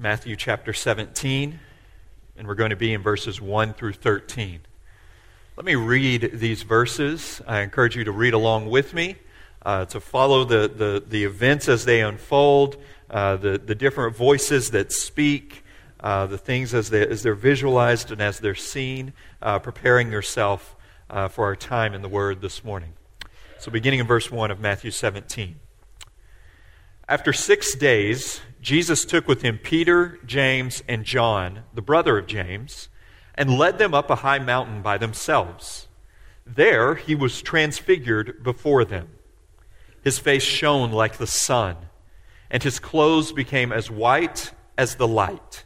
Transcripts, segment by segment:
Matthew chapter 17, and we're going to be in verses 1 through 13. Let me read these verses. I encourage you to read along with me, uh, to follow the, the, the, events as they unfold, uh, the, the different voices that speak, uh, the things as, they, as they're visualized and as they're seen, uh, preparing yourself uh, for our time in the Word this morning. So, beginning in verse 1 of Matthew 17. After six days, Jesus took with him Peter, James, and John, the brother of James, and led them up a high mountain by themselves. There he was transfigured before them. His face shone like the sun, and his clothes became as white as the light.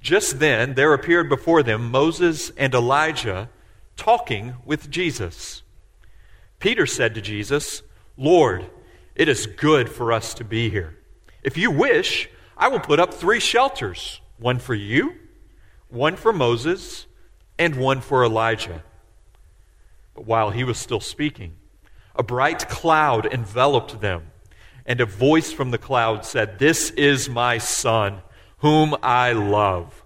Just then there appeared before them Moses and Elijah talking with Jesus. Peter said to Jesus, Lord, it is good for us to be here. If you wish, I will put up three shelters one for you, one for Moses, and one for Elijah. But while he was still speaking, a bright cloud enveloped them, and a voice from the cloud said, This is my Son, whom I love.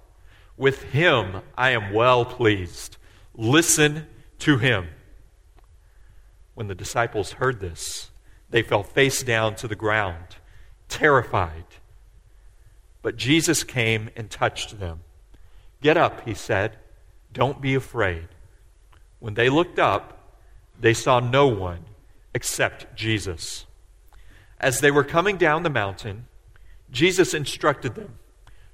With him I am well pleased. Listen to him. When the disciples heard this, they fell face down to the ground, terrified. But Jesus came and touched them. Get up, he said. Don't be afraid. When they looked up, they saw no one except Jesus. As they were coming down the mountain, Jesus instructed them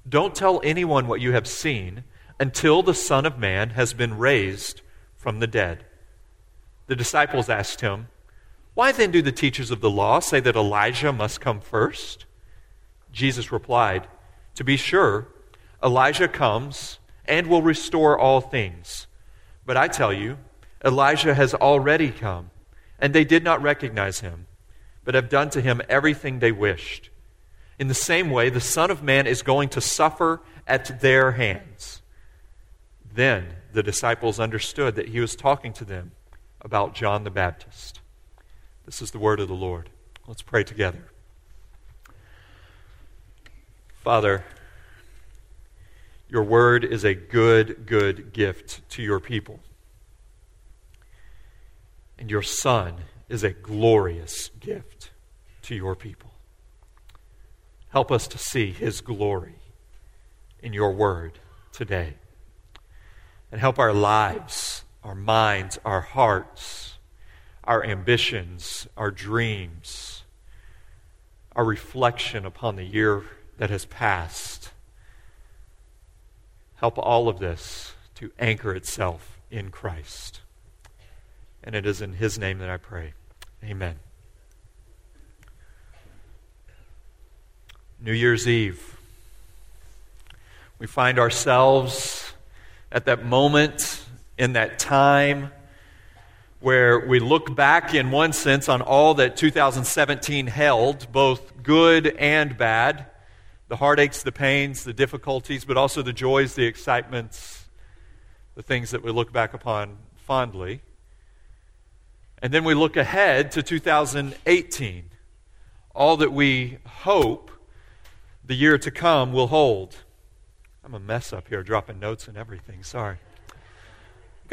Don't tell anyone what you have seen until the Son of Man has been raised from the dead. The disciples asked him, why then do the teachers of the law say that Elijah must come first? Jesus replied, To be sure, Elijah comes and will restore all things. But I tell you, Elijah has already come, and they did not recognize him, but have done to him everything they wished. In the same way, the Son of Man is going to suffer at their hands. Then the disciples understood that he was talking to them about John the Baptist. This is the word of the Lord. Let's pray together. Father, your word is a good, good gift to your people. And your Son is a glorious gift to your people. Help us to see his glory in your word today. And help our lives, our minds, our hearts our ambitions, our dreams, our reflection upon the year that has passed. Help all of this to anchor itself in Christ. And it is in His name that I pray. Amen. New Year's Eve. We find ourselves at that moment, in that time where we look back in one sense on all that 2017 held, both good and bad the heartaches, the pains, the difficulties, but also the joys, the excitements, the things that we look back upon fondly. And then we look ahead to 2018, all that we hope the year to come will hold. I'm a mess up here, dropping notes and everything. Sorry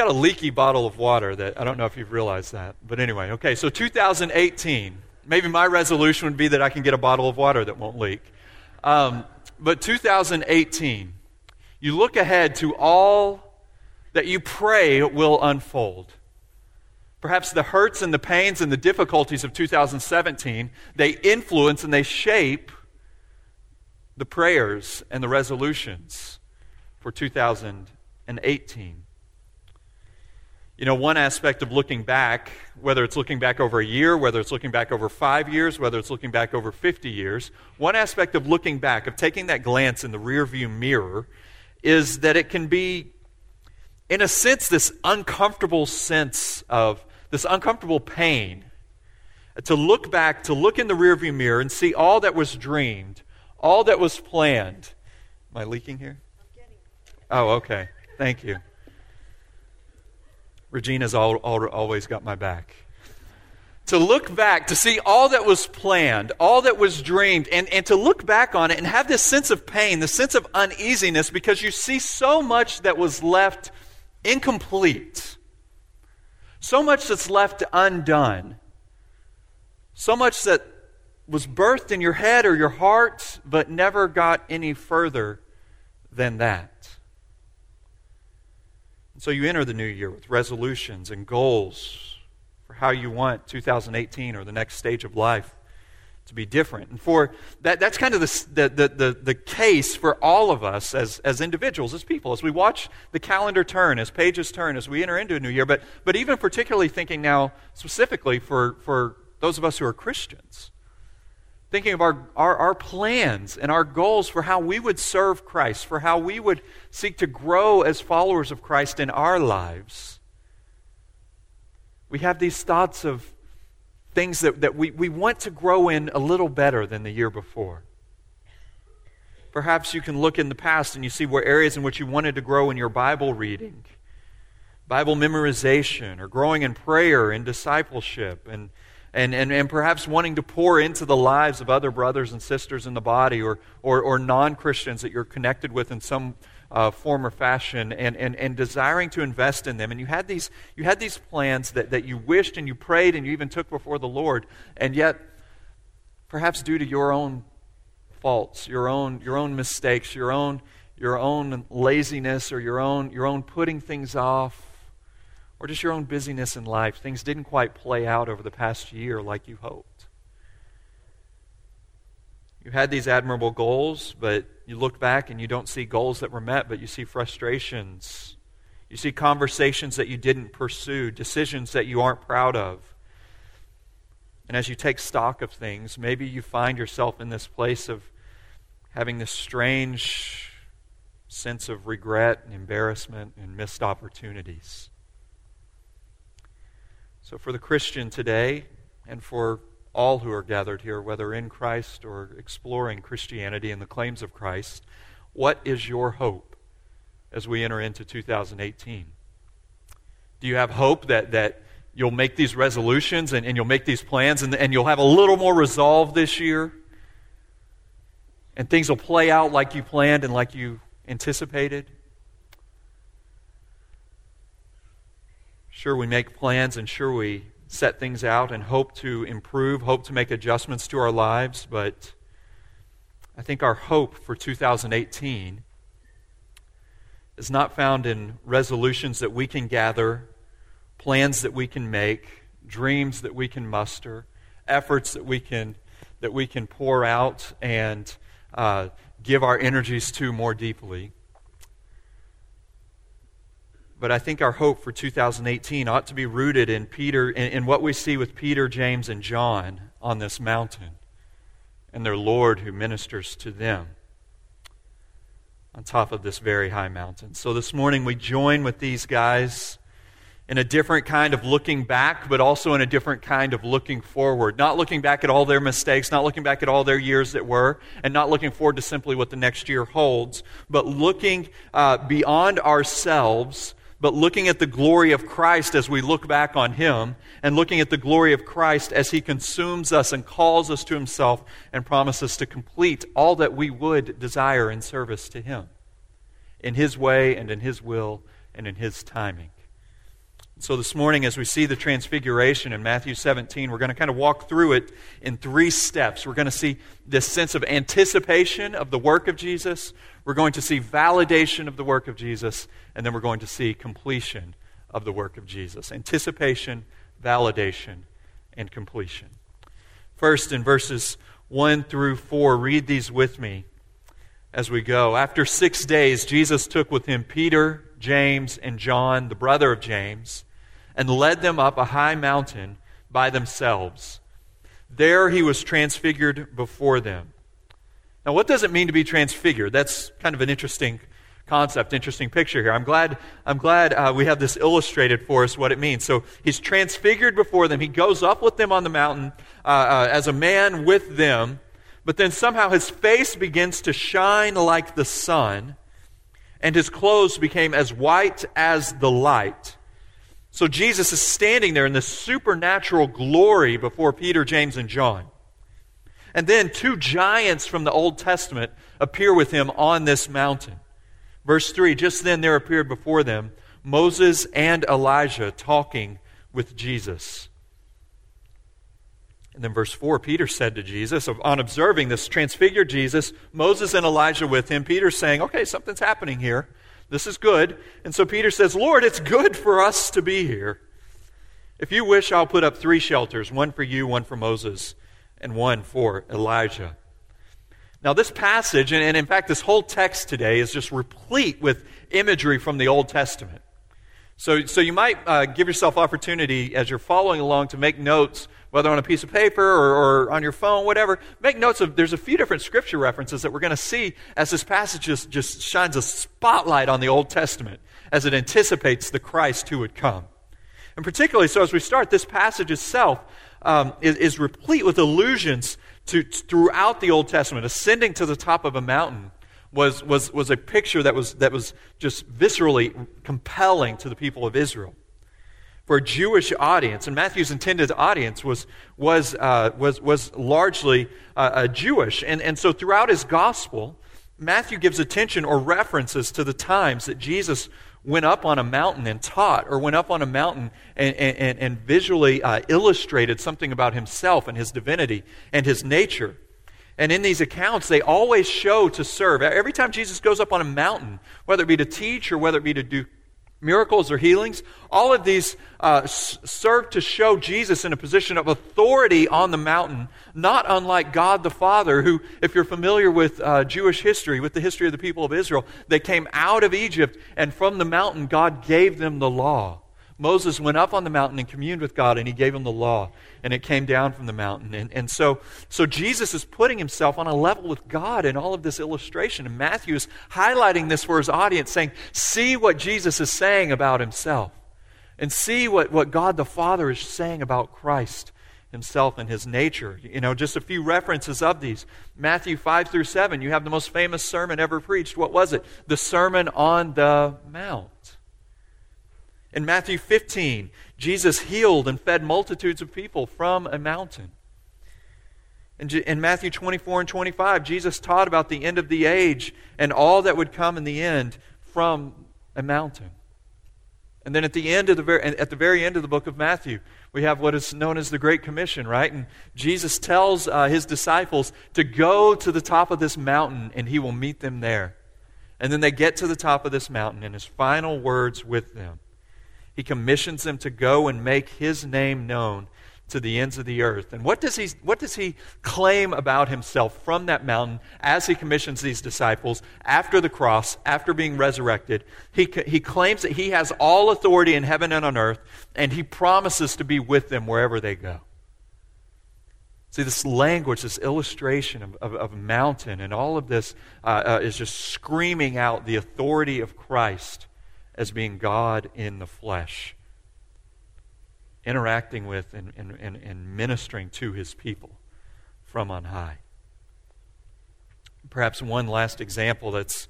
got a leaky bottle of water that I don't know if you've realized that. But anyway, okay, so 2018. Maybe my resolution would be that I can get a bottle of water that won't leak. Um, but 2018, you look ahead to all that you pray will unfold. Perhaps the hurts and the pains and the difficulties of 2017, they influence and they shape the prayers and the resolutions for 2018. You know, one aspect of looking back, whether it's looking back over a year, whether it's looking back over five years, whether it's looking back over 50 years, one aspect of looking back, of taking that glance in the rearview mirror, is that it can be, in a sense, this uncomfortable sense of this uncomfortable pain. To look back, to look in the rearview mirror and see all that was dreamed, all that was planned. Am I leaking here? Oh, okay. Thank you. Regina's all, all, always got my back. to look back, to see all that was planned, all that was dreamed, and, and to look back on it and have this sense of pain, this sense of uneasiness, because you see so much that was left incomplete, so much that's left undone, so much that was birthed in your head or your heart, but never got any further than that. And so you enter the new year with resolutions and goals for how you want 2018 or the next stage of life to be different. And for that, that's kind of the, the, the, the, case for all of us as, as individuals, as people, as we watch the calendar turn, as pages turn, as we enter into a new year, but, but even particularly thinking now specifically for, for those of us who are Christians. Thinking of our, our, our plans and our goals for how we would serve Christ, for how we would seek to grow as followers of Christ in our lives we have these thoughts of things that, that we, we want to grow in a little better than the year before. Perhaps you can look in the past and you see where areas in which you wanted to grow in your Bible reading, Bible memorization, or growing in prayer and discipleship, and, and, and, and perhaps wanting to pour into the lives of other brothers and sisters in the body or, or, or non Christians that you're connected with in some uh, form or fashion and, and, and desiring to invest in them. And you had these, you had these plans that, that you wished and you prayed and you even took before the Lord. And yet, perhaps due to your own faults, your own, your own mistakes, your own, your own laziness or your own, your own putting things off, or just your own busyness in life, things didn't quite play out over the past year like you hoped. You had these admirable goals, but you look back and you don't see goals that were met, but you see frustrations. You see conversations that you didn't pursue, decisions that you aren't proud of. And as you take stock of things, maybe you find yourself in this place of having this strange sense of regret and embarrassment and missed opportunities. So, for the Christian today, and for all who are gathered here, whether in Christ or exploring Christianity and the claims of Christ, what is your hope as we enter into 2018? Do you have hope that, that you'll make these resolutions and, and you'll make these plans and, and you'll have a little more resolve this year? And things will play out like you planned and like you anticipated? Sure, we make plans and sure we set things out and hope to improve, hope to make adjustments to our lives, but I think our hope for 2018 is not found in resolutions that we can gather, plans that we can make, dreams that we can muster, efforts that we can that we can pour out and uh, give our energies to more deeply. But I think our hope for 2018 ought to be rooted in Peter, in, in what we see with Peter, James, and John on this mountain, and their Lord who ministers to them on top of this very high mountain. So this morning we join with these guys in a different kind of looking back, but also in a different kind of looking forward. Not looking back at all their mistakes, not looking back at all their years that were, and not looking forward to simply what the next year holds, but looking uh, beyond ourselves but looking at the glory of Christ as we look back on Him, and looking at the glory of Christ as He consumes us and calls us to Himself and promises to complete all that we would desire in service to Him, in His way and in His will and in His timing. So, this morning, as we see the transfiguration in Matthew 17, we're going to kind of walk through it in three steps. We're going to see this sense of anticipation of the work of Jesus, we're going to see validation of the work of Jesus, and then we're going to see completion of the work of Jesus. Anticipation, validation, and completion. First, in verses 1 through 4, read these with me as we go. After six days, Jesus took with him Peter, James, and John, the brother of James, and led them up a high mountain by themselves. There he was transfigured before them. Now, what does it mean to be transfigured? That's kind of an interesting concept, interesting picture here. I'm glad, I'm glad uh, we have this illustrated for us what it means. So he's transfigured before them. He goes up with them on the mountain uh, uh, as a man with them, but then somehow his face begins to shine like the sun, and his clothes became as white as the light. So Jesus is standing there in this supernatural glory before Peter, James, and John. And then two giants from the Old Testament appear with him on this mountain. Verse 3 Just then there appeared before them Moses and Elijah talking with Jesus. And then verse 4 Peter said to Jesus, on observing this transfigured Jesus, Moses and Elijah with him, Peter's saying, Okay, something's happening here. This is good. And so Peter says, Lord, it's good for us to be here. If you wish, I'll put up three shelters one for you, one for Moses, and one for Elijah. Now, this passage, and, in fact, this whole text today, is just replete with imagery from the Old Testament. So, so you might uh, give yourself opportunity as you're following along to make notes, whether on a piece of paper or, or on your phone, whatever. Make notes of, there's a few different scripture references that we're going to see as this passage just, just shines a spotlight on the Old Testament as it anticipates the Christ who would come. And particularly, so as we start, this passage itself um, is, is replete with allusions to, throughout the Old Testament, ascending to the top of a mountain was, was, was a picture that was, that was just viscerally compelling to the people of Israel. For a Jewish audience, and Matthew's intended audience was, was, uh, was, was largely uh, Jewish. And, and so throughout his gospel, Matthew gives attention or references to the times that Jesus went up on a mountain and taught, or went up on a mountain and, and, and visually uh, illustrated something about himself and his divinity and his nature. And in these accounts, they always show to serve. Every time Jesus goes up on a mountain, whether it be to teach or whether it be to do miracles or healings, all of these uh, serve to show Jesus in a position of authority on the mountain, not unlike God the Father, who, if you're familiar with uh, Jewish history, with the history of the people of Israel, they came out of Egypt, and from the mountain, God gave them the law. Moses went up on the mountain and communed with God, and he gave him the law, and it came down from the mountain. And, and so, so Jesus is putting himself on a level with God in all of this illustration. And Matthew is highlighting this for his audience, saying, See what Jesus is saying about himself, and see what, what God the Father is saying about Christ himself and his nature. You know, just a few references of these. Matthew 5 through 7, you have the most famous sermon ever preached. What was it? The Sermon on the Mount. In Matthew 15, Jesus healed and fed multitudes of people from a mountain. In, Matthew 24 and 25, Jesus taught about the end of the age and all that would come in the end from a mountain. And then at the end of the very, at the very end of the book of Matthew, we have what is known as the Great Commission, right? And Jesus tells uh, his disciples to go to the top of this mountain and he will meet them there. And then they get to the top of this mountain and his final words with them he commissions them to go and make his name known to the ends of the earth. And what does he, what does he claim about himself from that mountain as he commissions these disciples after the cross, after being resurrected? He, he claims that he has all authority in heaven and on earth, and he promises to be with them wherever they go. See, this language, this illustration of, of, of mountain, and all of this uh, uh, is just screaming out the authority of Christ as being God in the flesh, interacting with and, and, and, and ministering to his people from on high. Perhaps one last example that's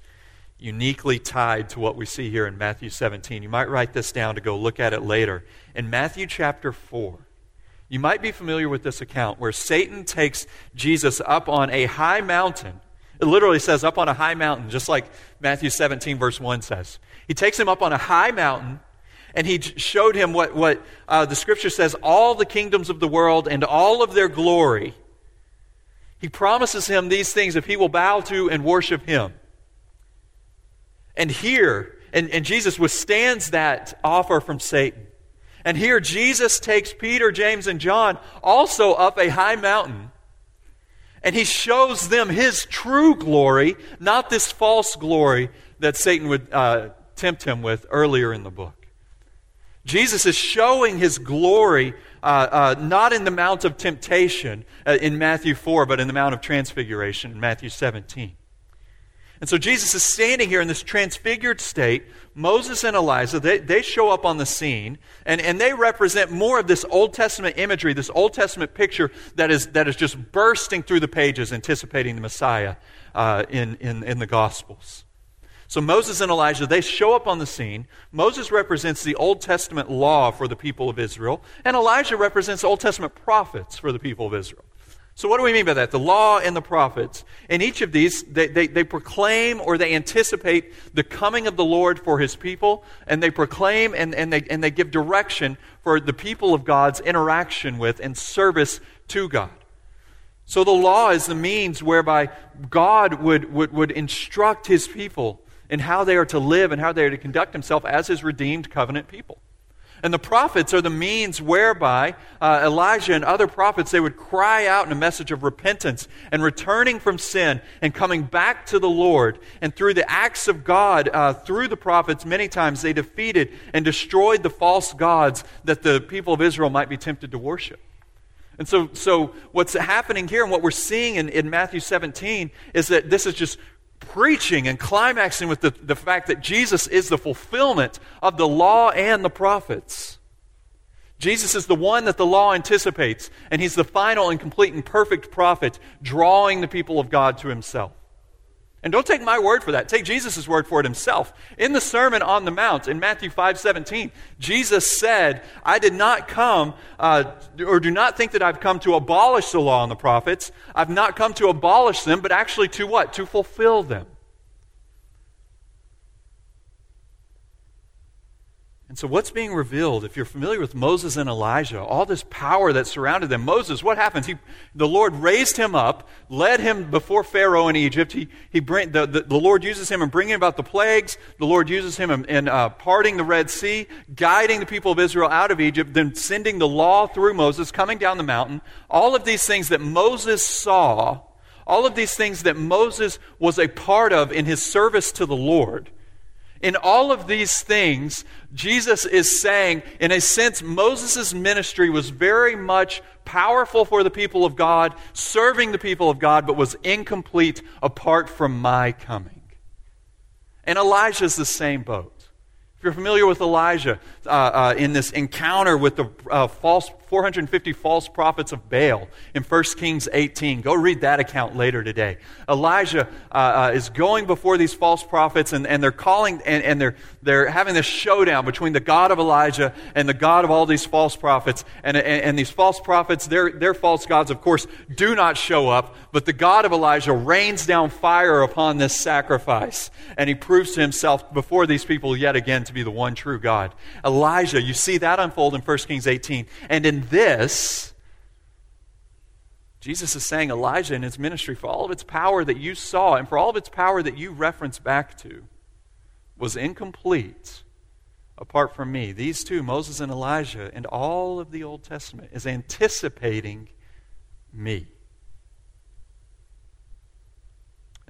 uniquely tied to what we see here in Matthew 17. You might write this down to go look at it later. In Matthew chapter 4, you might be familiar with this account where Satan takes Jesus up on a high mountain. It literally says up on a high mountain, just like Matthew 17, verse 1 says. He takes him up on a high mountain and he showed him what, what uh, the scripture says all the kingdoms of the world and all of their glory. He promises him these things if he will bow to and worship him. And here, and, and Jesus withstands that offer from Satan. And here, Jesus takes Peter, James, and John also up a high mountain. And he shows them his true glory, not this false glory that Satan would uh, tempt him with earlier in the book. Jesus is showing his glory uh, uh, not in the Mount of Temptation uh, in Matthew 4, but in the Mount of Transfiguration in Matthew 17. And so Jesus is standing here in this transfigured state. Moses and Elijah, they, they show up on the scene, and, and they represent more of this Old Testament imagery, this Old Testament picture that is, that is just bursting through the pages, anticipating the Messiah uh, in, in, in the Gospels. So Moses and Elijah, they show up on the scene. Moses represents the Old Testament law for the people of Israel, and Elijah represents Old Testament prophets for the people of Israel. So, what do we mean by that? The law and the prophets. In each of these, they, they, they, proclaim or they anticipate the coming of the Lord for his people, and they proclaim and, and, they, and they give direction for the people of God's interaction with and service to God. So, the law is the means whereby God would, would, would instruct his people in how they are to live and how they are to conduct themselves as his redeemed covenant people. And the prophets are the means whereby uh, Elijah and other prophets they would cry out in a message of repentance and returning from sin and coming back to the Lord. And through the acts of God, uh, through the prophets, many times they defeated and destroyed the false gods that the people of Israel might be tempted to worship. And so, so what's happening here and what we're seeing in, in Matthew 17 is that this is just preaching and climaxing with the, the fact that Jesus is the fulfillment of the law and the prophets. Jesus is the one that the law anticipates, and he's the final and complete and perfect prophet, drawing the people of God to himself. And don't take my word for that. Take Jesus' word for it himself. In the Sermon on the Mount in Matthew 5 17, Jesus said, I did not come, uh, or do not think that I've come to abolish the law and the prophets. I've not come to abolish them, but actually to what? To fulfill them. And so, what's being revealed, if you're familiar with Moses and Elijah, all this power that surrounded them, Moses, what happens? He, the Lord raised him up, led him before Pharaoh in Egypt. He, he bring, the, the, the Lord uses him in bringing about the plagues. The Lord uses him in, in uh, parting the Red Sea, guiding the people of Israel out of Egypt, then sending the law through Moses, coming down the mountain. All of these things that Moses saw, all of these things that Moses was a part of in his service to the Lord in all of these things, Jesus is saying, in a sense, Moses' ministry was very much powerful for the people of God, serving the people of God, but was incomplete apart from my coming. And Elijah's the same boat. If you're familiar with Elijah uh, uh, in this encounter with the uh, false 450 false prophets of Baal in 1 Kings 18, go read that account later today. Elijah uh, uh, is going before these false prophets, and, and they're calling and, and they're they're having this showdown between the God of Elijah and the God of all these false prophets. And, and, and these false prophets, their their false gods, of course, do not show up. But the God of Elijah rains down fire upon this sacrifice, and he proves to himself before these people yet again to be the one true God. Elijah, you see that unfold in 1 Kings 18. And in this, Jesus is saying Elijah in his ministry, for all of its power that you saw and for all of its power that you reference back to, was incomplete apart from me. These two, Moses and Elijah, and all of the Old Testament, is anticipating me.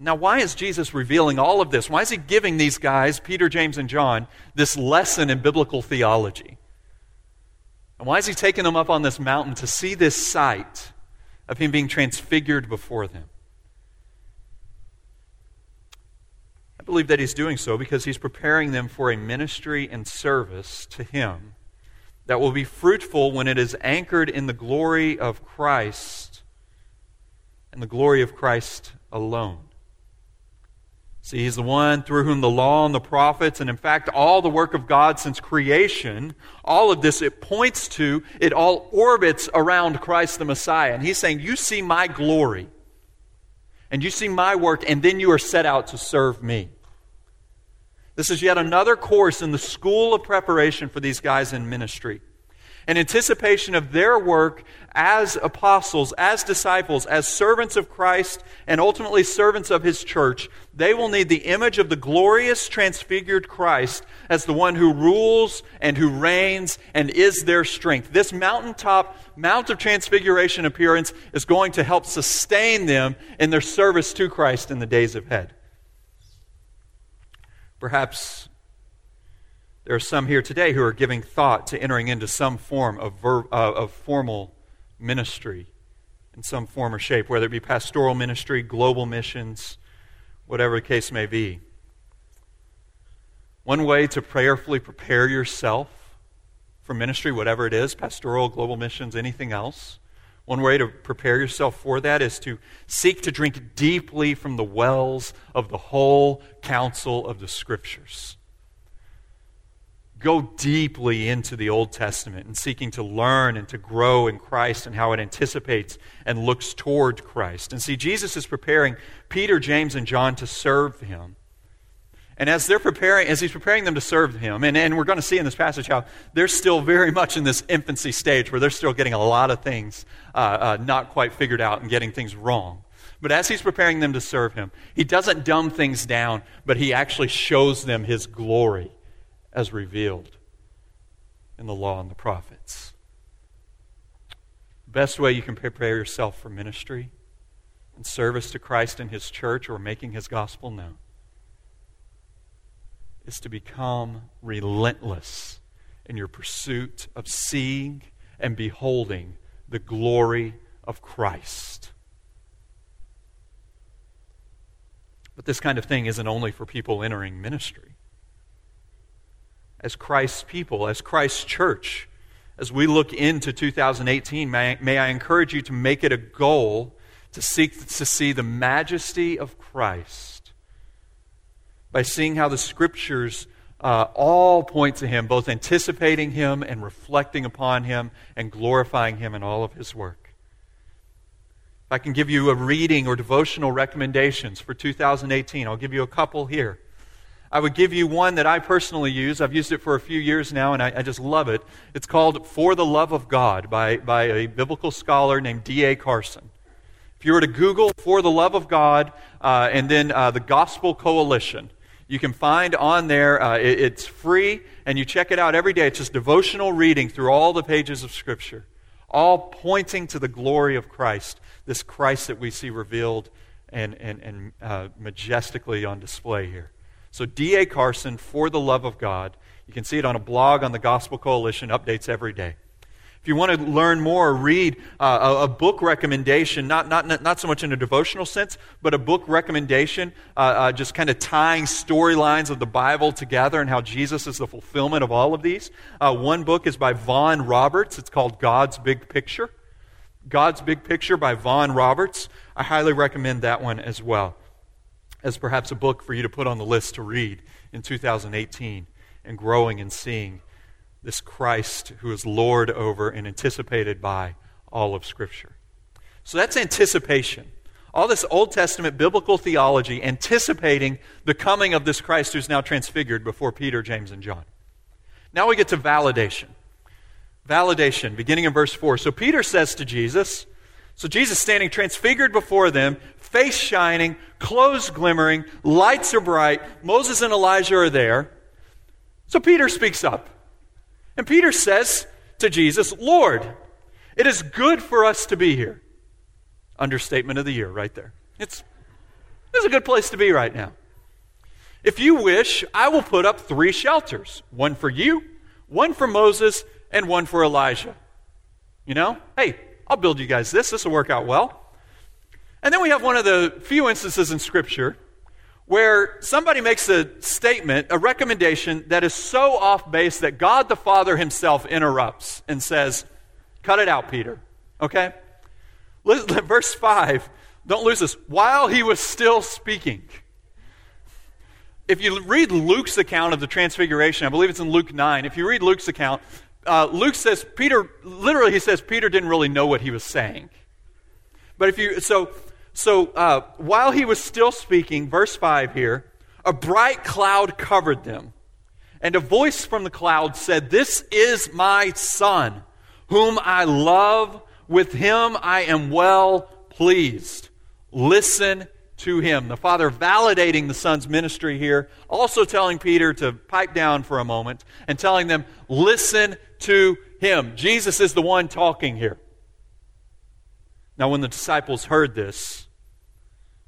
Now, why is Jesus revealing all of this? Why is he giving these guys, Peter, James, and John, this lesson in biblical theology? And why is he taking them up on this mountain to see this sight of him being transfigured before them? I believe that he's doing so because he's preparing them for a ministry and service to him that will be fruitful when it is anchored in the glory of Christ and the glory of Christ alone. See, he's the one through whom the law and the prophets, and in fact, all the work of God since creation, all of this, it points to, it all orbits around Christ the Messiah. And he's saying, You see my glory, and you see my work, and then you are set out to serve me. This is yet another course in the school of preparation for these guys in ministry in anticipation of their work as apostles, as disciples, as servants of Christ, and ultimately servants of his church, they will need the image of the glorious transfigured Christ as the one who rules and who reigns and is their strength. This mountaintop, Mount of Transfiguration appearance is going to help sustain them in their service to Christ in the days ahead. Perhaps there are some here today who are giving thought to entering into some form of, ver- uh, of formal ministry in some form or shape, whether it be pastoral ministry, global missions, whatever the case may be. One way to prayerfully prepare yourself for ministry, whatever it is pastoral, global missions, anything else One way to prepare yourself for that is to seek to drink deeply from the wells of the whole counsel of the Scriptures. Go deeply into the Old Testament and seeking to learn and to grow in Christ and how it anticipates and looks toward Christ. And see, Jesus is preparing Peter, James, and John to serve him. And as they're preparing, as he's preparing them to serve him, and, and we're going to see in this passage how they're still very much in this infancy stage where they're still getting a lot of things uh, uh, not quite figured out and getting things wrong. But as he's preparing them to serve him, he doesn't dumb things down, but he actually shows them his glory as revealed in the law and the prophets. The best way you can prepare yourself for ministry and service to Christ and his church or making his gospel known is to become relentless in your pursuit of seeing and beholding the glory of Christ. But this kind of thing isn't only for people entering ministry. As Christ's people, as Christ's church, as we look into 2018, may, may I encourage you to make it a goal to seek to see the majesty of Christ by seeing how the scriptures uh, all point to him, both anticipating him and reflecting upon him and glorifying him in all of his work. If I can give you a reading or devotional recommendations for 2018, I'll give you a couple here. I would give you one that I personally use. I've used it for a few years now, and I, I just love it. It's called For the Love of God by, by a biblical scholar named D.A. Carson. If you were to Google For the Love of God uh, and then uh, the Gospel Coalition, you can find on there. Uh, it, it's free, and you check it out every day. It's just devotional reading through all the pages of Scripture, all pointing to the glory of Christ, this Christ that we see revealed and, and, and uh, majestically on display here. So, D.A. Carson, For the Love of God. You can see it on a blog on the Gospel Coalition, updates every day. If you want to learn more read uh, a, a, book recommendation, not, not, not so much in a devotional sense, but a book recommendation, uh, uh, just kind of tying storylines of the Bible together and how Jesus is the fulfillment of all of these. Uh, one book is by Vaughn Roberts. It's called God's Big Picture. God's Big Picture by Vaughn Roberts. I highly recommend that one as well, as perhaps a book for you to put on the list to read in 2018 and growing and seeing this Christ who is Lord over and anticipated by all of Scripture. So that's anticipation. All this Old Testament biblical theology anticipating the coming of this Christ who's now transfigured before Peter, James, and John. Now we get to validation. Validation, beginning in verse 4. So Peter says to Jesus, so Jesus standing transfigured before them, face shining, clothes glimmering, lights are bright, Moses and Elijah are there. So Peter speaks up. And Peter says to Jesus, Lord, it is good for us to be here. Understatement of the year, right there. It's, it's a good place to be right now. If you wish, I will put up three shelters one for you, one for Moses, and one for Elijah. You know, hey, I'll build you guys this. This will work out well. And then we have one of the few instances in Scripture where somebody makes a statement, a recommendation that is so off base that God the Father himself interrupts and says, Cut it out, Peter. Okay? Verse 5, don't lose this. While he was still speaking. If you read Luke's account of the transfiguration, I believe it's in Luke 9. If you read Luke's account, uh, Luke says Peter, literally, he says Peter didn't really know what he was saying. But if you, so so uh, while he was still speaking, verse 5 here, a bright cloud covered them. And a voice from the cloud said, This is my son, whom I love. With him I am well pleased. Listen to him. The Father validating the Son's ministry here, also telling Peter to pipe down for a moment and telling them, Listen to him. Jesus is the one talking here. Now, when the disciples heard this,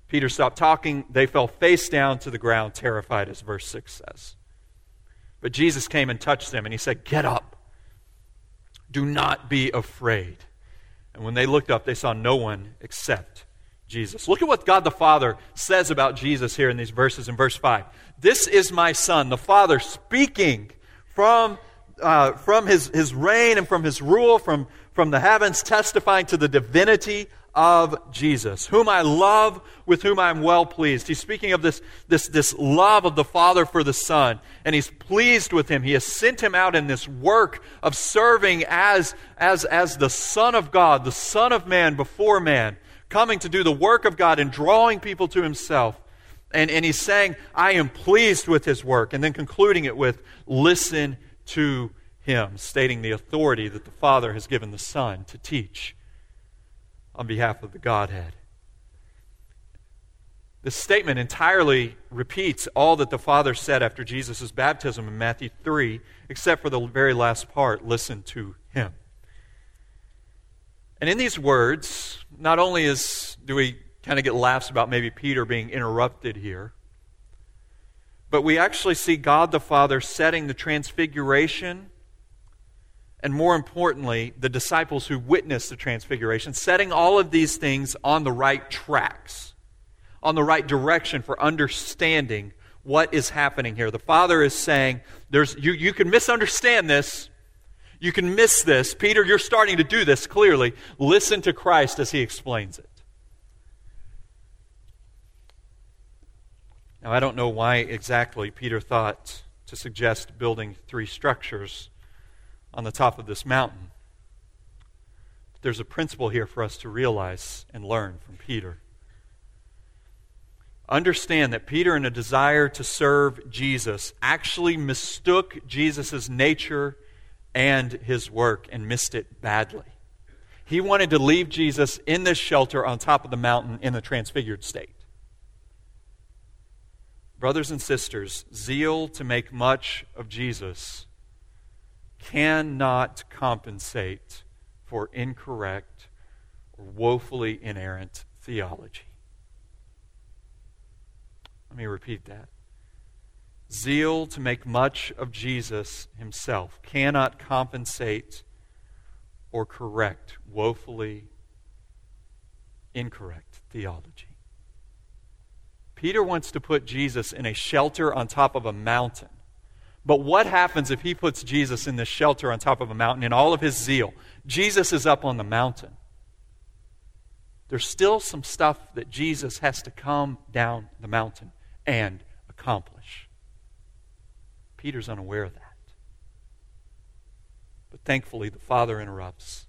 Peter stopped talking. They fell face down to the ground, terrified, as verse 6 says. But Jesus came and touched them, and he said, Get up. Do not be afraid. And when they looked up, they saw no one except Jesus. Look at what God the Father says about Jesus here in these verses in verse 5. This is my Son, the Father speaking from uh, from his, his reign and from his rule, from, from the heavens, testifying to the divinity of Jesus, whom I love, with whom I am well pleased. He's speaking of this, this, this love of the Father for the Son, and he's pleased with him. He has sent him out in this work of serving as, as, as the Son of God, the Son of man before man, coming to do the work of God and drawing people to himself. And, and he's saying, I am pleased with his work, and then concluding it with, listen to him, stating the authority that the Father has given the Son to teach on behalf of the Godhead. This statement entirely repeats all that the Father said after Jesus' baptism in Matthew 3, except for the very last part listen to him. And in these words, not only is, do we kind of get laughs about maybe Peter being interrupted here, but we actually see God the Father setting the transfiguration and more importantly, the disciples who witnessed the transfiguration, setting all of these things on the right tracks, on the right direction for understanding what is happening here. The Father is saying, there's, you, you can misunderstand this. You can miss this. Peter, you're starting to do this clearly. Listen to Christ as he explains it. Now, I don't know why exactly Peter thought to suggest building three structures on the top of this mountain. But there's a principle here for us to realize and learn from Peter. Understand that Peter, in a desire to serve Jesus, actually mistook Jesus' nature and his work and missed it badly. He wanted to leave Jesus in this shelter on top of the mountain in the transfigured state. Brothers and sisters, zeal to make much of Jesus cannot compensate for incorrect or woefully inerrant theology. Let me repeat that. Zeal to make much of Jesus himself cannot compensate or correct woefully incorrect theology. Peter wants to put Jesus in a shelter on top of a mountain but what happens if he puts Jesus in this shelter on top of a mountain in all of his zeal? Jesus is up on the mountain. There's still some stuff that Jesus has to come down the mountain and accomplish. Peter's unaware of that. But thankfully, the Father interrupts,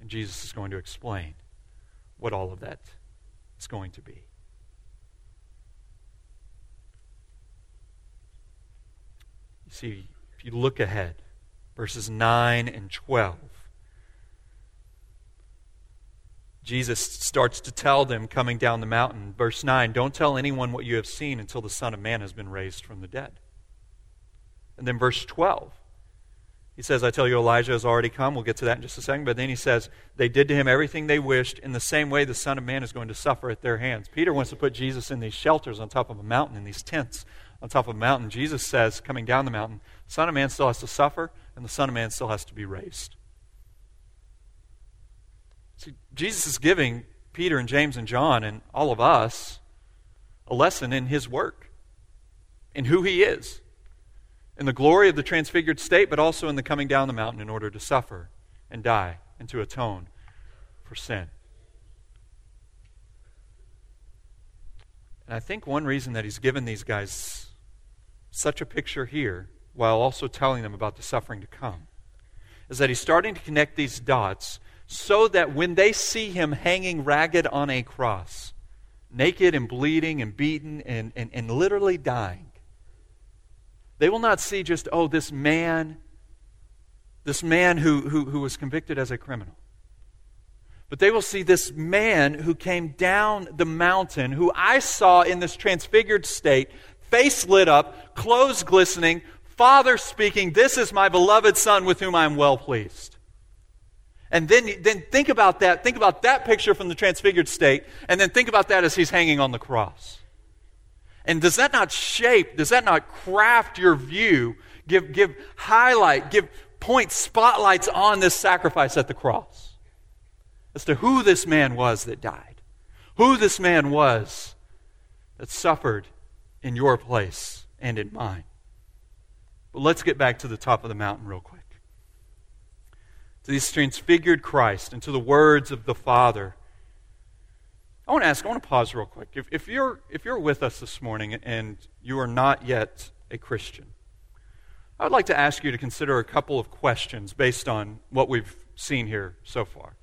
and Jesus is going to explain what all of that is going to be. You see, if you look ahead, verses 9 and 12, Jesus starts to tell them coming down the mountain. Verse 9 Don't tell anyone what you have seen until the Son of Man has been raised from the dead. And then verse 12, he says, I tell you, Elijah has already come. We'll get to that in just a second. But then he says, They did to him everything they wished. In the same way, the Son of Man is going to suffer at their hands. Peter wants to put Jesus in these shelters on top of a mountain, in these tents on top of a mountain, Jesus says, coming down the mountain, Son of Man still has to suffer, and the Son of Man still has to be raised. See, Jesus is giving Peter and James and John and all of us a lesson in his work, in who he is, in the glory of the transfigured state, but also in the coming down the mountain in order to suffer and die and to atone for sin. And I think one reason that he's given these guys such a picture here while also telling them about the suffering to come is that he's starting to connect these dots so that when they see him hanging ragged on a cross, naked and bleeding and beaten and, and, and literally dying, they will not see just, oh, this man, this man who, who, who was convicted as a criminal. But they will see this man who came down the mountain, who I saw in this transfigured state, face lit up, clothes glistening, Father speaking, This is my beloved Son with whom I am well pleased. And then, then think about that. Think about that picture from the transfigured state, and then think about that as he's hanging on the cross. And does that not shape, does that not craft your view, give, give highlight, give point spotlights on this sacrifice at the cross as to who this man was that died, who this man was that suffered in your place and in mine. But let's get back to the top of the mountain real quick. To this transfigured Christ and to the words of the Father. I want to ask, I want to pause real quick. If, if, you're, if you're with us this morning and you are not yet a Christian, I would like to ask you to consider a couple of questions based on what we've seen here so far.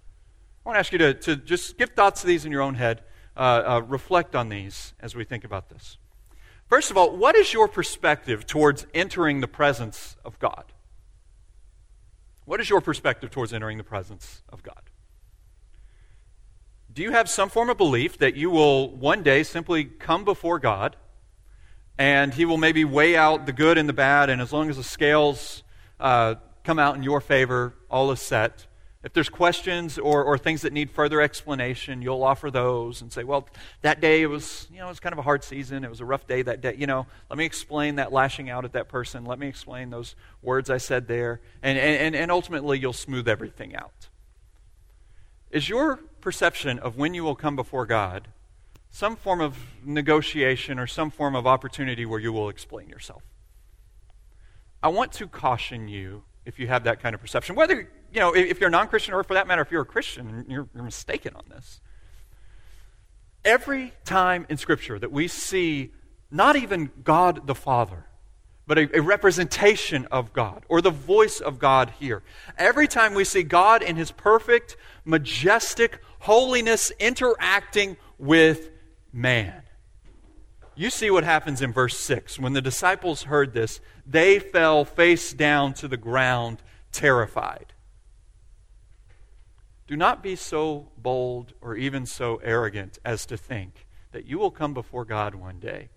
I want to ask you to, to just give thoughts to these in your own head, uh, uh, reflect on these as we think about this. First of all, what is your perspective towards entering the presence of God? What is your perspective towards entering the presence of God? Do you have some form of belief that you will one day simply come before God and He will maybe weigh out the good and the bad, and as long as the scales uh, come out in your favor, all is set? If there's questions or, or things that need further explanation, you'll offer those and say, well, that day it was, you know, it was kind of a hard season. It was a rough day that day. You know, let me explain that lashing out at that person. Let me explain those words I said there. And, and, and ultimately, you'll smooth everything out. Is your perception of when you will come before God some form of negotiation or some form of opportunity where you will explain yourself? I want to caution you if you have that kind of perception, whether you know, if you're a non Christian or for that matter, if you're a Christian, you're, you're mistaken on this. Every time in Scripture that we see not even God the Father, but a, a, representation of God or the voice of God here. Every time we see God in his perfect, majestic holiness interacting with man. You see what happens in verse 6. When the disciples heard this, they fell face down to the ground, terrified. Do not be so bold or even so arrogant as to think that you will come before God one day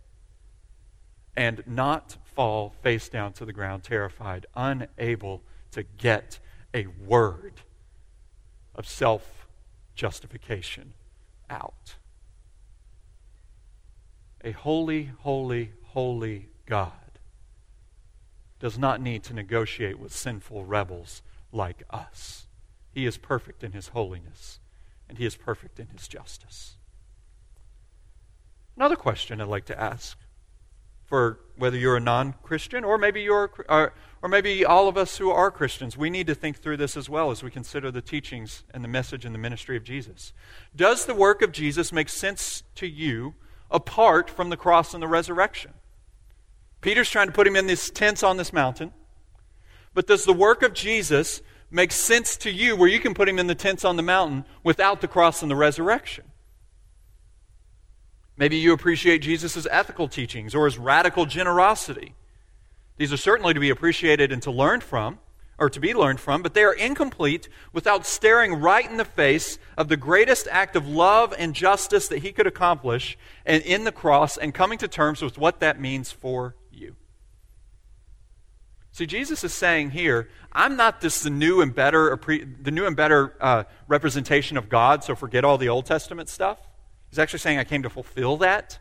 and not fall face down to the ground, terrified, unable to get a word of self justification out. A holy, holy, holy God does not need to negotiate with sinful rebels like us. He is perfect in his holiness, and he is perfect in his justice. Another question I'd like to ask for whether you're a non-Christian or maybe you're or, or maybe all of us who are Christians, we need to think through this as well as we consider the teachings and the message and the ministry of Jesus. Does the work of Jesus make sense to you apart from the cross and the resurrection? Peter's trying to put him in this tents on this mountain. But does the work of Jesus make sense to you where you can put him in the tents on the mountain without the cross and the resurrection. Maybe you appreciate Jesus' ethical teachings or his radical generosity. These are certainly to be appreciated and to learn from, or to be learned from, but they are incomplete without staring right in the face of the greatest act of love and justice that he could accomplish and in the cross and coming to terms with what that means for you. See, Jesus is saying here, I'm not this the new and better, the new and better uh, representation of God, so forget all the Old Testament stuff. He's actually saying, I came to fulfill that.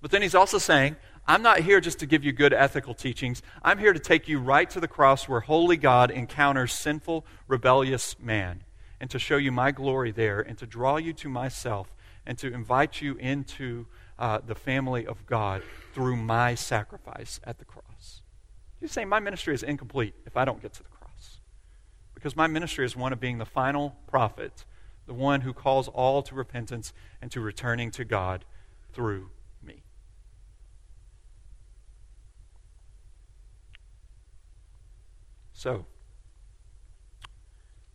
But then he's also saying, I'm not here just to give you good ethical teachings. I'm here to take you right to the cross where holy God encounters sinful, rebellious man, and to show you my glory there, and to draw you to myself, and to invite you into uh, the family of God through my sacrifice at the cross. He's saying my ministry is incomplete if I don't get to the cross. Because my ministry is one of being the final prophet, the one who calls all to repentance and to returning to God through me. So,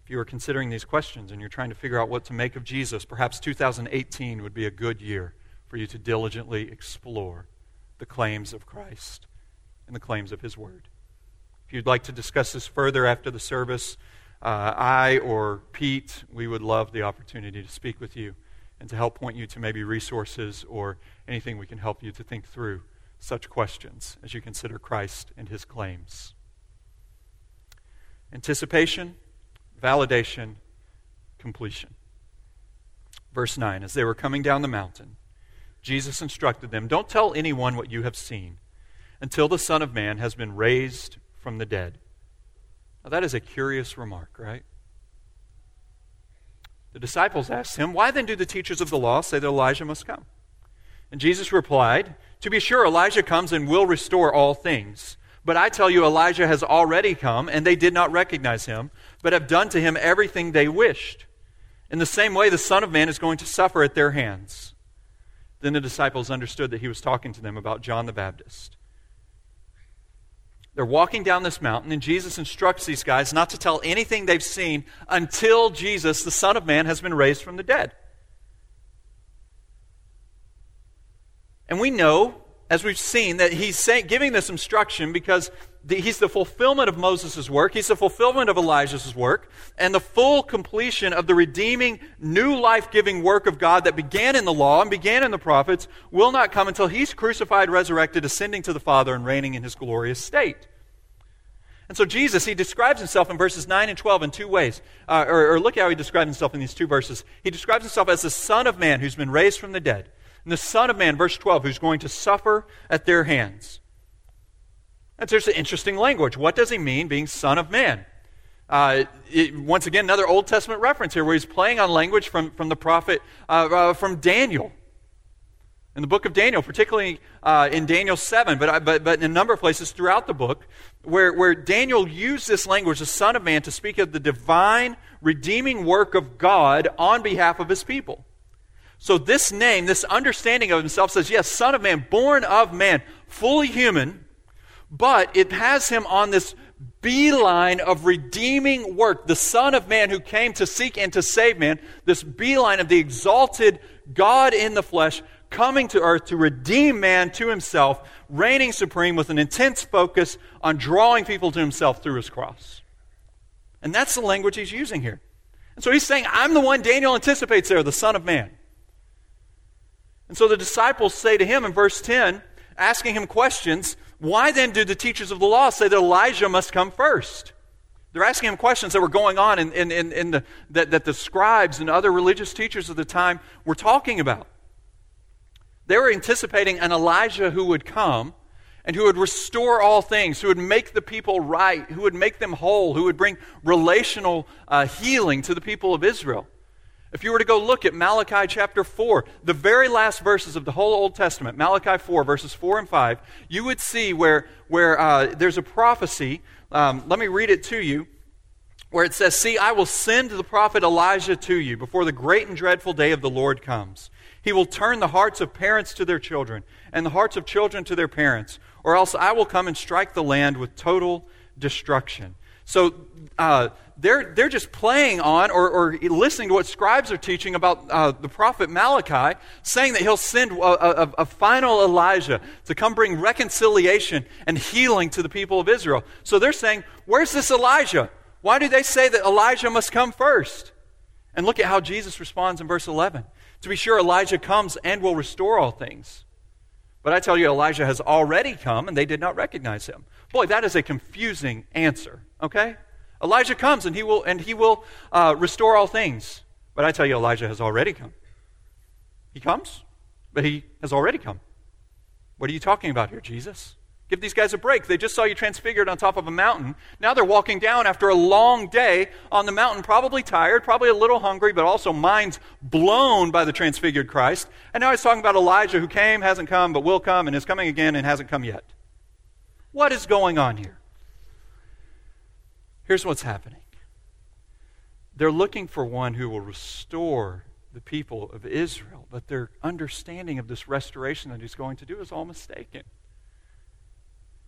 if you are considering these questions and you're trying to figure out what to make of Jesus, perhaps 2018 would be a good year for you to diligently explore the claims of Christ and the claims of His Word. If you'd like to discuss this further after the service, uh, I or Pete, we would love the opportunity to speak with you and to help point you to maybe resources or anything we can help you to think through such questions as you consider Christ and His claims. Anticipation, validation, completion. Verse 9 As they were coming down the mountain, Jesus instructed them, Don't tell anyone what you have seen until the Son of Man has been raised from the dead. Now, that is a curious remark, right? The disciples asked him, Why then do the teachers of the law say that Elijah must come? And Jesus replied, To be sure, Elijah comes and will restore all things. But I tell you, Elijah has already come, and they did not recognize him, but have done to him everything they wished. In the same way, the Son of Man is going to suffer at their hands. Then the disciples understood that he was talking to them about John the Baptist. They're walking down this mountain, and Jesus instructs these guys not to tell anything they've seen until Jesus, the Son of Man, has been raised from the dead. And we know as we've seen, that he's saying, giving this instruction because the, he's the fulfillment of Moses' work, he's the fulfillment of Elijah's work, and the full completion of the redeeming, new life giving work of God that began in the law and began in the prophets will not come until he's crucified, resurrected, ascending to the Father, and reigning in his glorious state. And so Jesus, he describes himself in verses 9 and 12 in two ways. Uh, or, or look how he describes himself in these two verses. He describes himself as the Son of Man who's been raised from the dead and the Son of Man, verse 12, who's going to suffer at their hands. And there's an interesting language. What does he mean being Son of Man? Uh, it, once again, another Old Testament reference here where he's playing on language from, from the prophet, uh, uh, from Daniel. In the book of Daniel, particularly uh, in Daniel 7, but, but, but in a number of places throughout the book, where, where Daniel used this language, the Son of Man, to speak of the divine, redeeming work of God on behalf of his people. So, this name, this understanding of himself says, yes, Son of Man, born of man, fully human, but it has him on this beeline of redeeming work. The Son of Man who came to seek and to save man, this beeline of the exalted God in the flesh coming to earth to redeem man to himself, reigning supreme with an intense focus on drawing people to himself through his cross. And that's the language he's using here. And so he's saying, I'm the one Daniel anticipates there, the Son of Man. And so the disciples say to him in verse 10, asking him questions, why then do the teachers of the law say that Elijah must come first? They're asking him questions that were going on in, in, in, in the, that, that the scribes and other religious teachers of the time were talking about. They were anticipating an Elijah who would come and who would restore all things, who would make the people right, who would make them whole, who would bring relational uh, healing to the people of Israel. If you were to go look at Malachi chapter 4, the very last verses of the whole Old Testament, Malachi 4, verses 4 and 5, you would see where, where uh, there's a prophecy. Um, let me read it to you. Where it says, See, I will send the prophet Elijah to you before the great and dreadful day of the Lord comes. He will turn the hearts of parents to their children, and the hearts of children to their parents, or else I will come and strike the land with total destruction. So uh, they're, they're just playing on or, or, listening to what scribes are teaching about uh, the prophet Malachi, saying that he'll send a, a, a, final Elijah to come bring reconciliation and healing to the people of Israel. So they're saying, Where's this Elijah? Why do they say that Elijah must come first? And look at how Jesus responds in verse 11. To be sure, Elijah comes and will restore all things. But I tell you, Elijah has already come, and they did not recognize him. Boy, that is a confusing answer, okay? Elijah comes and he will, and he will uh, restore all things. But I tell you, Elijah has already come. He comes, but he has already come. What are you talking about here, Jesus? Give these guys a break. They just saw you transfigured on top of a mountain. Now they're walking down after a long day on the mountain, probably tired, probably a little hungry, but also minds blown by the transfigured Christ. And now he's talking about Elijah who came, hasn't come, but will come, and is coming again and hasn't come yet. What is going on here? Here's what's happening they're looking for one who will restore the people of Israel, but their understanding of this restoration that he's going to do is all mistaken.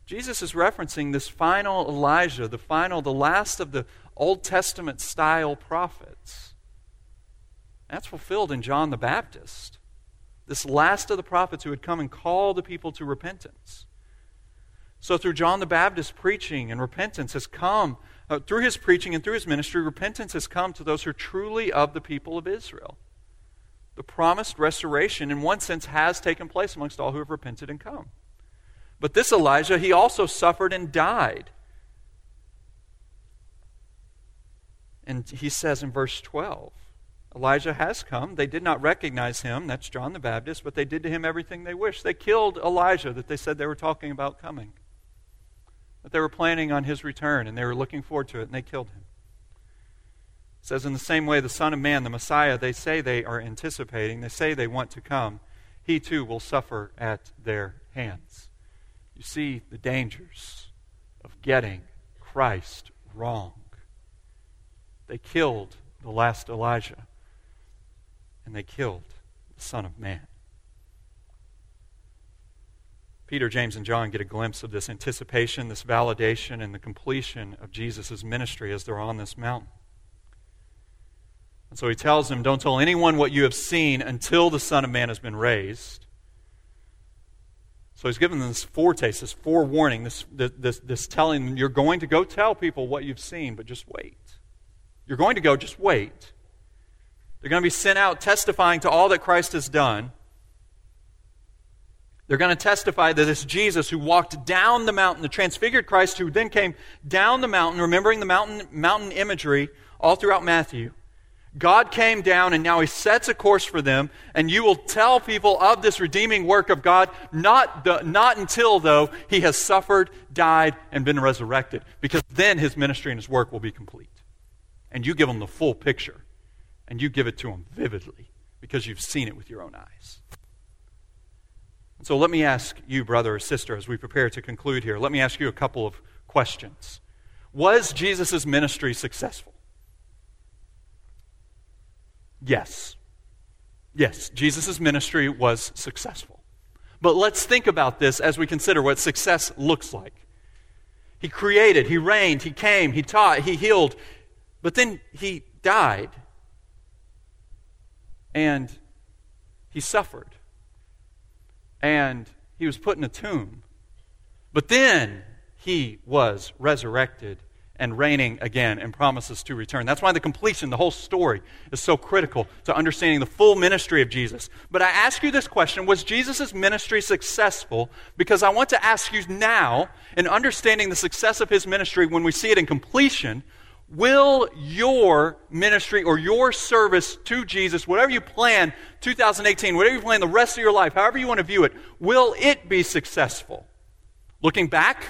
Jesus is referencing this final Elijah, the final, the last of the Old Testament style prophets. That's fulfilled in John the Baptist. This last of the prophets who had come and called the people to repentance. So, through John the Baptist preaching and repentance has come, uh, through his preaching and through his ministry, repentance has come to those who are truly of the people of Israel. The promised restoration, in one sense, has taken place amongst all who have repented and come. But this Elijah, he also suffered and died. And he says in verse 12, Elijah has come. They did not recognize him. That's John the Baptist, but they did to him everything they wished. They killed Elijah that they said they were talking about coming that they were planning on his return and they were looking forward to it, and they killed him. It says, in the same way, the Son of Man, the Messiah, they say they are anticipating, they say they want to come, he too will suffer at their hands. You see the dangers of getting Christ wrong. They killed the last Elijah, and they killed the Son of Man. Peter, James, and John get a glimpse of this anticipation, this validation, and the completion of Jesus' ministry as they're on this mountain. And so he tells them, Don't tell anyone what you have seen until the Son of Man has been raised. So he's given them this foretaste, this forewarning, this, this, this telling them, You're going to go tell people what you've seen, but just wait. You're going to go, just wait. They're going to be sent out testifying to all that Christ has done. They're going to testify that this Jesus who walked down the mountain, the transfigured Christ who then came down the mountain, remembering the mountain, mountain imagery all throughout Matthew. God came down and now he sets a course for them, and you will tell people of this redeeming work of God, not, the, not until, though, he has suffered, died, and been resurrected, because then his ministry and his work will be complete. And you give them the full picture, and you give it to them vividly, because you've seen it with your own eyes. So let me ask you, brother or sister, as we prepare to conclude here, let me ask you a couple of questions. Was Jesus' ministry successful? Yes. Yes, Jesus' ministry was successful. But let's think about this as we consider what success looks like. He created, he reigned, he came, he taught, he healed, but then he died and he suffered and he was put in a tomb. But then he was resurrected and reigning again and promises to return. That's why the completion, the whole story, is so critical to understanding the full ministry of Jesus. But I ask you this question Was Jesus' ministry successful? Because I want to ask you now, in understanding the success of his ministry when we see it in completion, Will your ministry or your service to Jesus, whatever you plan 2018, whatever you plan the rest of your life, however you want to view it, will it be successful? Looking back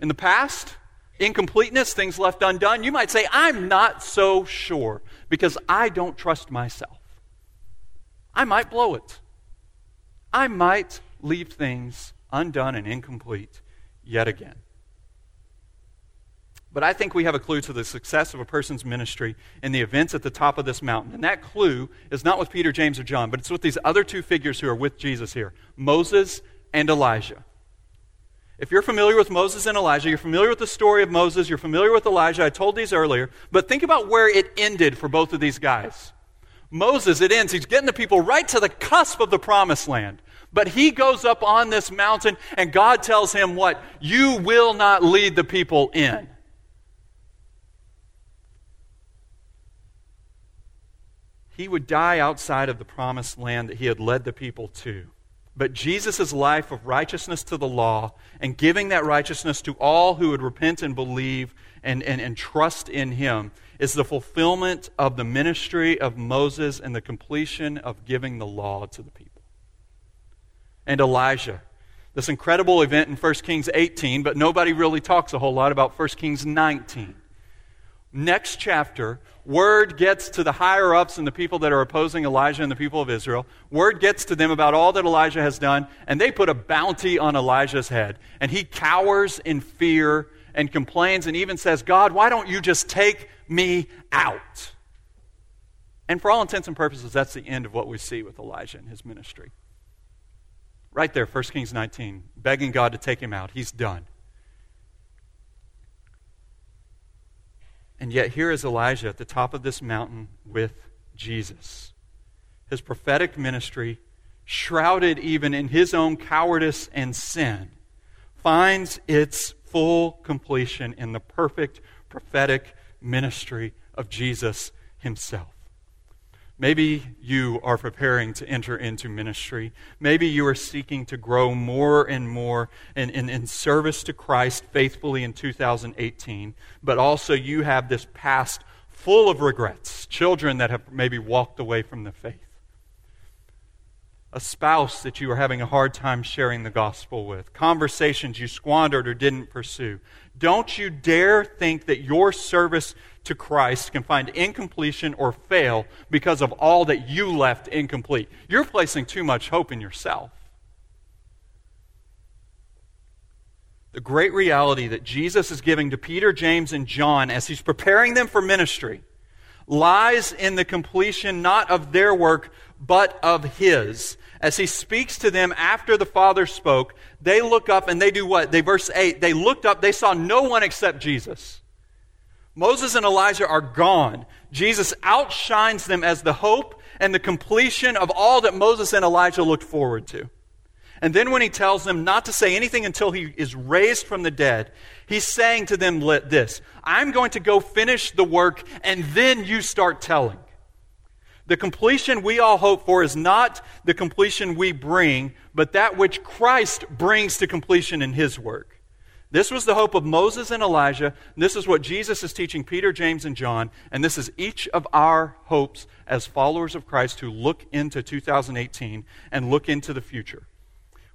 in the past, incompleteness, things left undone, you might say, I'm not so sure because I don't trust myself. I might blow it. I might leave things undone and incomplete yet again. But I think we have a clue to the success of a person's ministry in the events at the top of this mountain. And that clue is not with Peter, James, or John, but it's with these other two figures who are with Jesus here Moses and Elijah. If you're familiar with Moses and Elijah, you're familiar with the story of Moses, you're familiar with Elijah. I told these earlier. But think about where it ended for both of these guys. Moses, it ends, he's getting the people right to the cusp of the promised land. But he goes up on this mountain, and God tells him what? You will not lead the people in. He would die outside of the promised land that he had led the people to. But Jesus' life of righteousness to the law and giving that righteousness to all who would repent and believe and, and, and trust in him is the fulfillment of the ministry of Moses and the completion of giving the law to the people. And Elijah, this incredible event in 1 Kings 18, but nobody really talks a whole lot about 1 Kings 19 next chapter, word gets to the higher ups and the people that are opposing Elijah and the people of Israel. Word gets to them about all that Elijah has done, and they put a bounty on Elijah's head. And he cowers in fear and complains and even says, God, why don't you just take me out? And for all intents and purposes, that's the end of what we see with Elijah and his ministry. Right there, 1 Kings 19, begging God to take him out. He's done. And yet, here is Elijah at the top of this mountain with Jesus. His prophetic ministry, shrouded even in his own cowardice and sin, finds its full completion in the perfect prophetic ministry of Jesus himself. Maybe you are preparing to enter into ministry. Maybe you are seeking to grow more and more in, in, in, service to Christ faithfully in 2018, but also you have this past full of regrets, children that have maybe walked away from the faith, a spouse that you are having a hard time sharing the gospel with, conversations you squandered or didn't pursue. Don't you dare think that your service to Christ can find incompletion or fail because of all that you left incomplete. You're placing too much hope in yourself. The great reality that Jesus is giving to Peter, James, and John as he's preparing them for ministry lies in the completion not of their work, but of his. As he speaks to them after the Father spoke, they look up and they do what? They, verse 8, they looked up, they saw no one except Jesus. Moses and Elijah are gone. Jesus outshines them as the hope and the completion of all that Moses and Elijah looked forward to. And then when he tells them not to say anything until he is raised from the dead, he's saying to them this I'm going to go finish the work, and then you start telling. The completion we all hope for is not the completion we bring, but that which Christ brings to completion in his work. This was the hope of Moses and Elijah. And this is what Jesus is teaching Peter, James, and John. And this is each of our hopes as followers of Christ who look into 2018 and look into the future.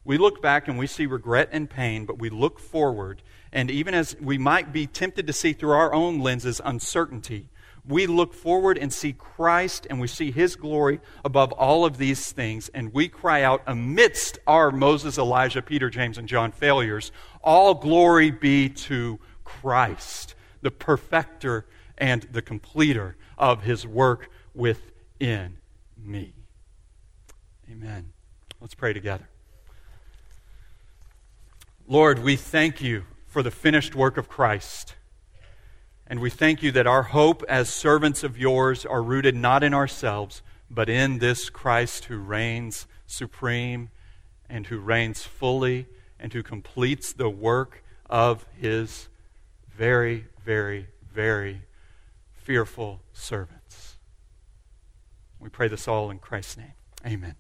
We look back and we see regret and pain, but we look forward. And even as we might be tempted to see through our own lenses uncertainty, we look forward and see Christ and we see his glory above all of these things. And we cry out amidst our Moses, Elijah, Peter, James, and John failures all glory be to Christ, the perfecter and the completer of his work within me. Amen. Let's pray together. Lord, we thank you for the finished work of Christ. And we thank you that our hope as servants of yours are rooted not in ourselves, but in this Christ who reigns supreme and who reigns fully and who completes the work of his very, very, very fearful servants. We pray this all in Christ's name. Amen.